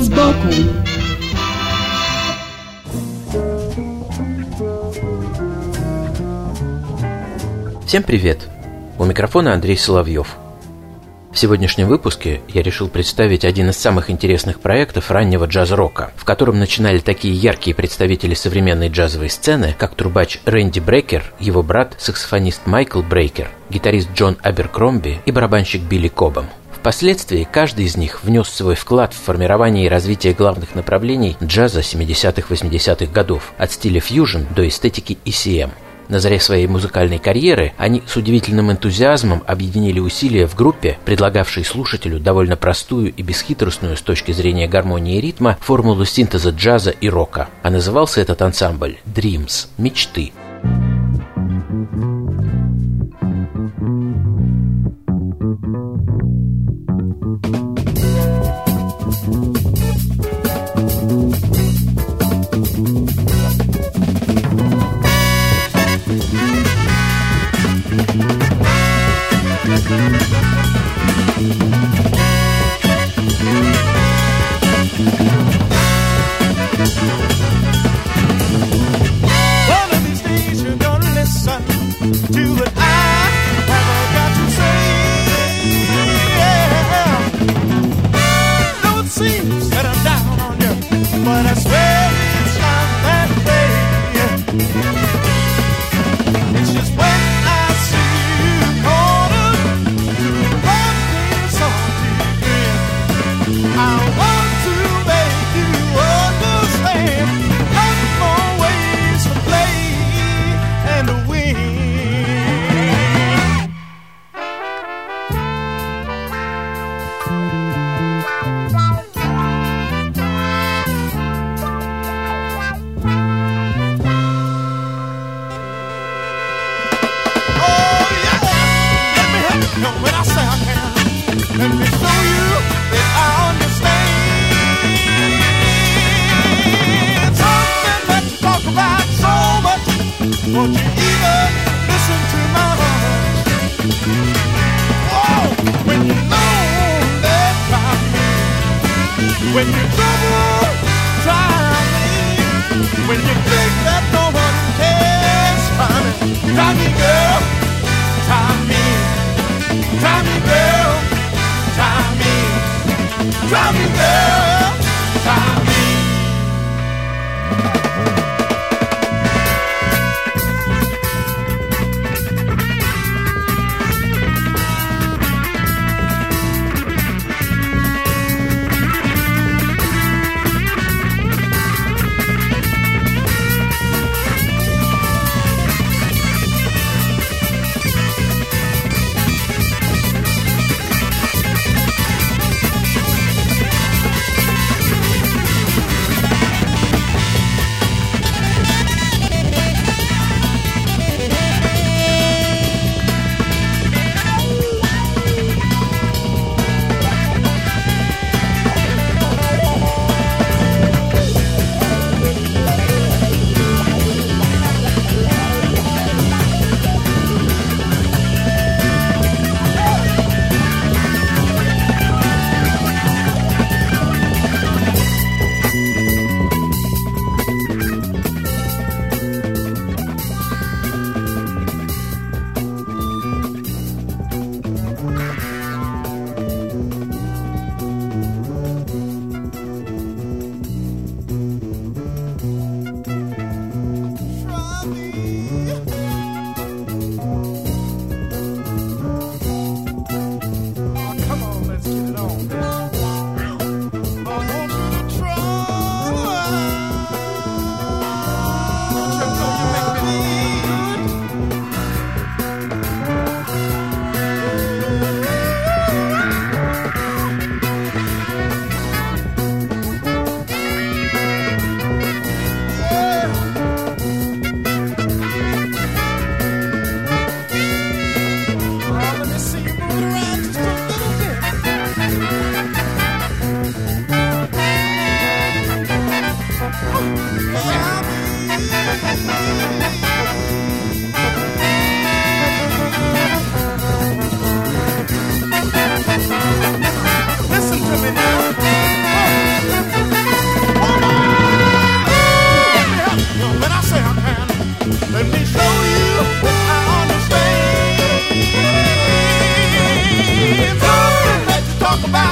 Вид сбоку Всем привет! У микрофона Андрей Соловьев. В сегодняшнем выпуске я решил представить один из самых интересных проектов раннего джаз-рока, в котором начинали такие яркие представители современной джазовой сцены, как трубач Рэнди Брейкер, его брат, саксофонист Майкл Брейкер, гитарист Джон Аберкромби и барабанщик Билли Кобом. Впоследствии каждый из них внес свой вклад в формирование и развитие главных направлений джаза 70-80-х годов, от стиля фьюжн до эстетики ECM. На заре своей музыкальной карьеры они с удивительным энтузиазмом объединили усилия в группе, предлагавшей слушателю довольно простую и бесхитростную с точки зрения гармонии и ритма формулу синтеза джаза и рока. А назывался этот ансамбль «Dreams» – «Мечты». Won't you even listen to my heart? When you know that try me. When you're trouble, try me. When you think that no one cares, try me. Try me, girl. Try me. Try me, girl. Try me. Try me, girl.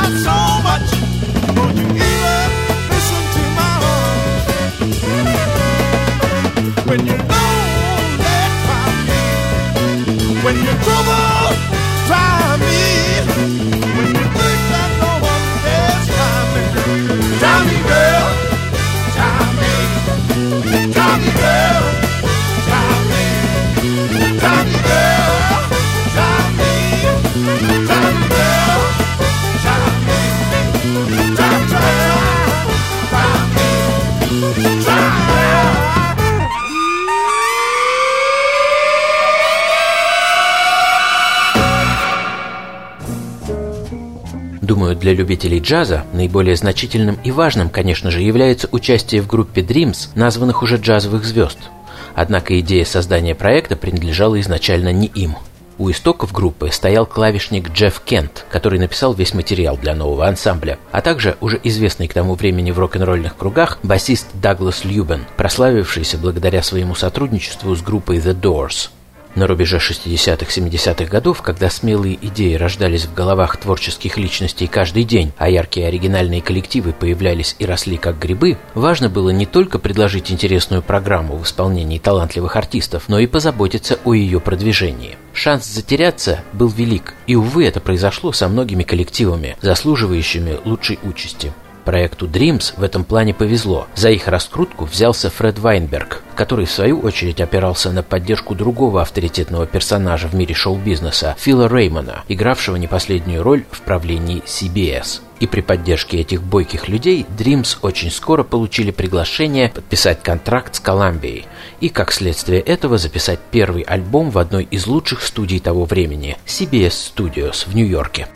I'm sorry. Думаю, для любителей джаза наиболее значительным и важным, конечно же, является участие в группе Dreams, названных уже джазовых звезд. Однако идея создания проекта принадлежала изначально не им. У истоков группы стоял клавишник Джефф Кент, который написал весь материал для нового ансамбля, а также уже известный к тому времени в рок-н-ролльных кругах басист Даглас Льюбен, прославившийся благодаря своему сотрудничеству с группой The Doors. На рубеже 60-70-х годов, когда смелые идеи рождались в головах творческих личностей каждый день, а яркие оригинальные коллективы появлялись и росли как грибы, важно было не только предложить интересную программу в исполнении талантливых артистов, но и позаботиться о ее продвижении. Шанс затеряться был велик, и, увы, это произошло со многими коллективами, заслуживающими лучшей участи. Проекту Dreams в этом плане повезло. За их раскрутку взялся Фред Вайнберг, который в свою очередь опирался на поддержку другого авторитетного персонажа в мире шоу-бизнеса Фила Реймона, игравшего не последнюю роль в правлении CBS. И при поддержке этих бойких людей Dreams очень скоро получили приглашение подписать контракт с Колумбией и, как следствие этого, записать первый альбом в одной из лучших студий того времени – CBS Studios в Нью-Йорке.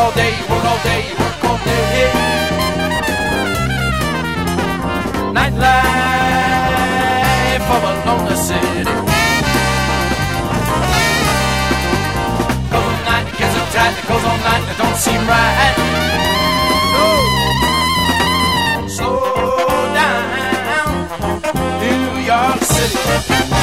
All day, you work all day, you work all day. Nightlife of a lonely city. Goes all night, it gets uptight, it goes all night, it don't seem right. No. Slow down. New York City.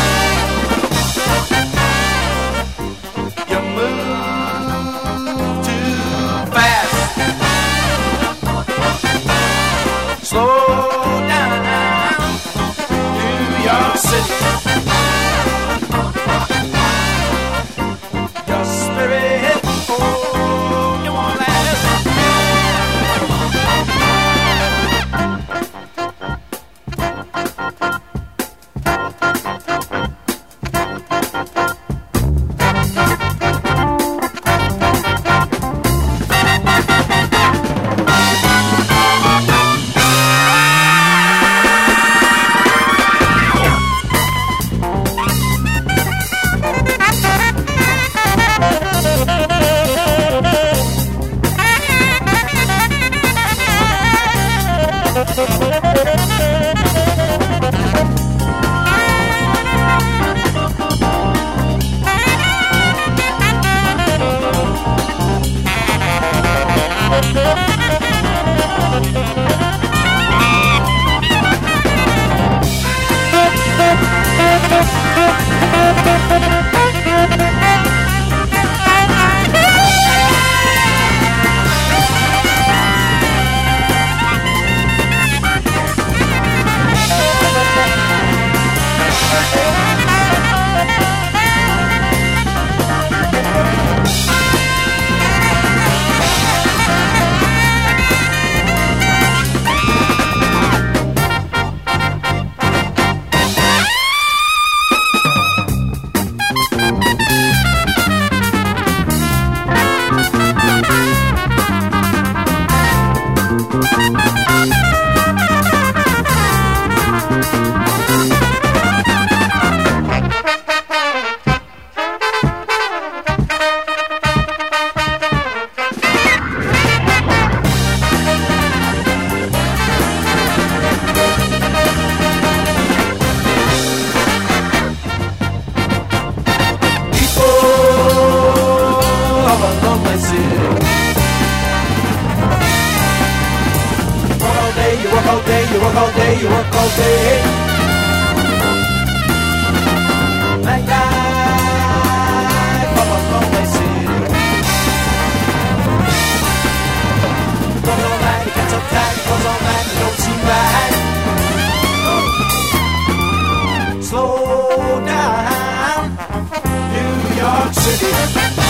all day, you work all day, you work all day. Night city. Goes all uptight, don't seem right. Slow down, New York City.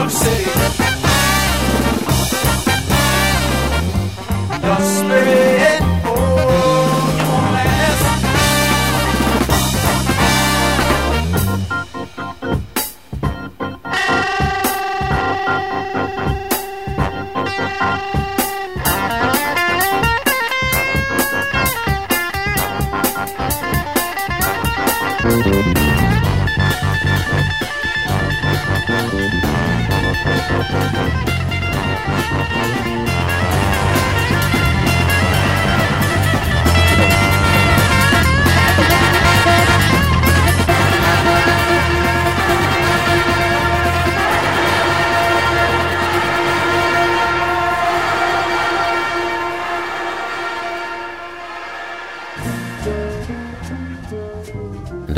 I'm saying.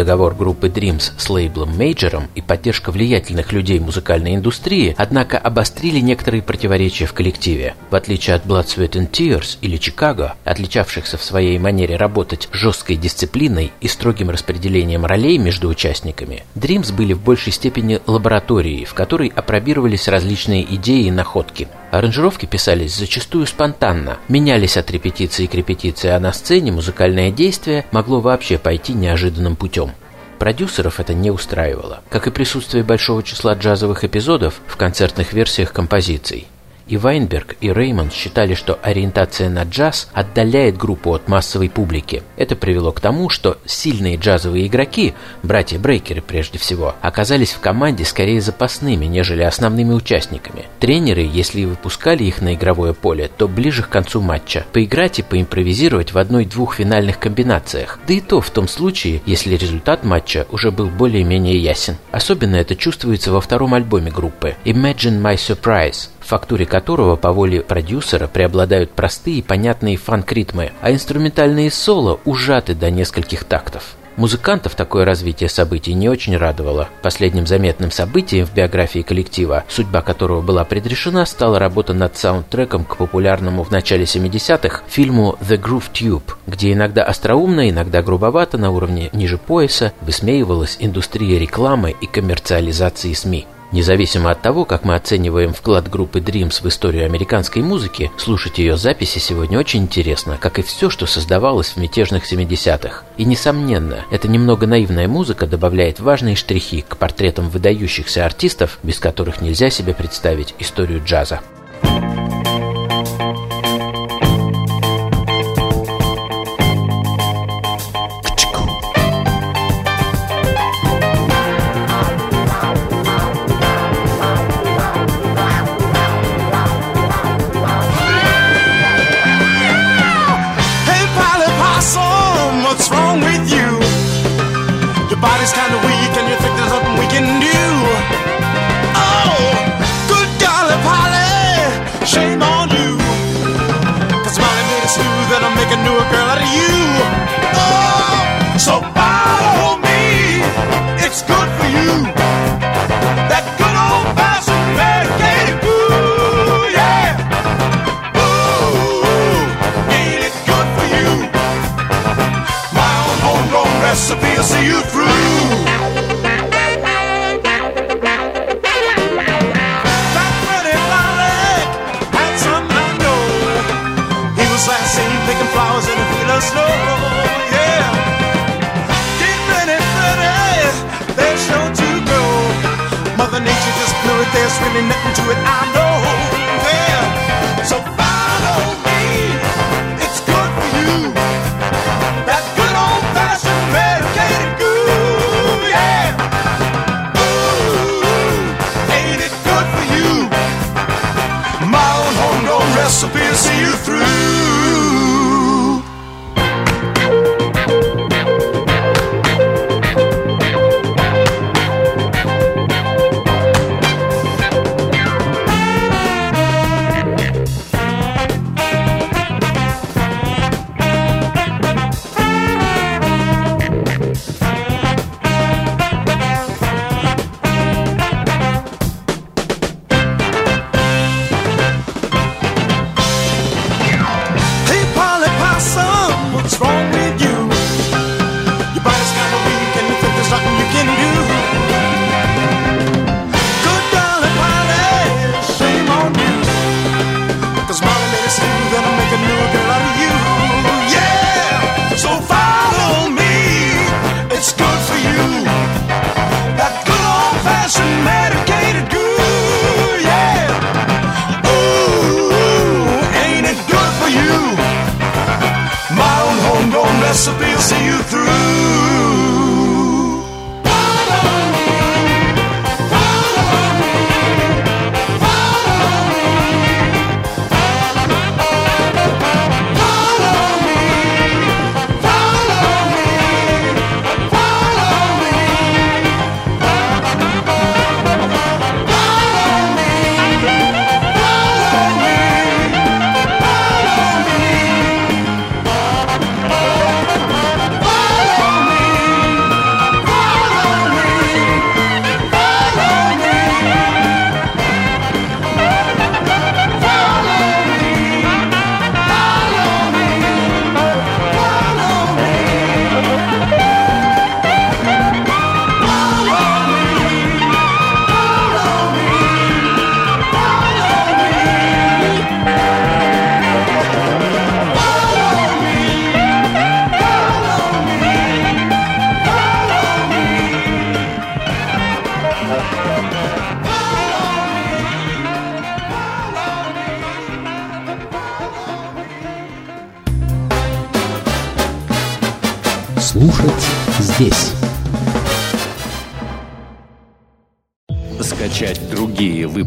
Договор группы Dreams с лейблом Мейджером и поддержка влиятельных людей музыкальной индустрии, однако обострили некоторые противоречия в коллективе. В отличие от Blood, Sweat and Tears или Чикаго, отличавшихся в своей манере работать жесткой дисциплиной и строгим распределением ролей между участниками, Dreams были в большей степени лабораторией, в которой опробировались различные идеи и находки. Аранжировки писались зачастую спонтанно, менялись от репетиции к репетиции, а на сцене музыкальное действие могло вообще пойти неожиданным путем. Продюсеров это не устраивало, как и присутствие большого числа джазовых эпизодов в концертных версиях композиций. И Вайнберг, и Реймонд считали, что ориентация на джаз отдаляет группу от массовой публики. Это привело к тому, что сильные джазовые игроки, братья-брейкеры прежде всего, оказались в команде скорее запасными, нежели основными участниками. Тренеры, если и выпускали их на игровое поле, то ближе к концу матча. Поиграть и поимпровизировать в одной-двух финальных комбинациях. Да и то в том случае, если результат матча уже был более-менее ясен. Особенно это чувствуется во втором альбоме группы «Imagine My Surprise», в фактуре которого по воле продюсера преобладают простые и понятные фанк-ритмы, а инструментальные соло ужаты до нескольких тактов. Музыкантов такое развитие событий не очень радовало. Последним заметным событием в биографии коллектива, судьба которого была предрешена, стала работа над саундтреком к популярному в начале 70-х фильму «The Groove Tube», где иногда остроумно, иногда грубовато на уровне ниже пояса высмеивалась индустрия рекламы и коммерциализации СМИ. Независимо от того, как мы оцениваем вклад группы Dreams в историю американской музыки, слушать ее записи сегодня очень интересно, как и все, что создавалось в мятежных 70-х. И, несомненно, эта немного наивная музыка добавляет важные штрихи к портретам выдающихся артистов, без которых нельзя себе представить историю джаза. Hey, son There's really nothing to it. I know.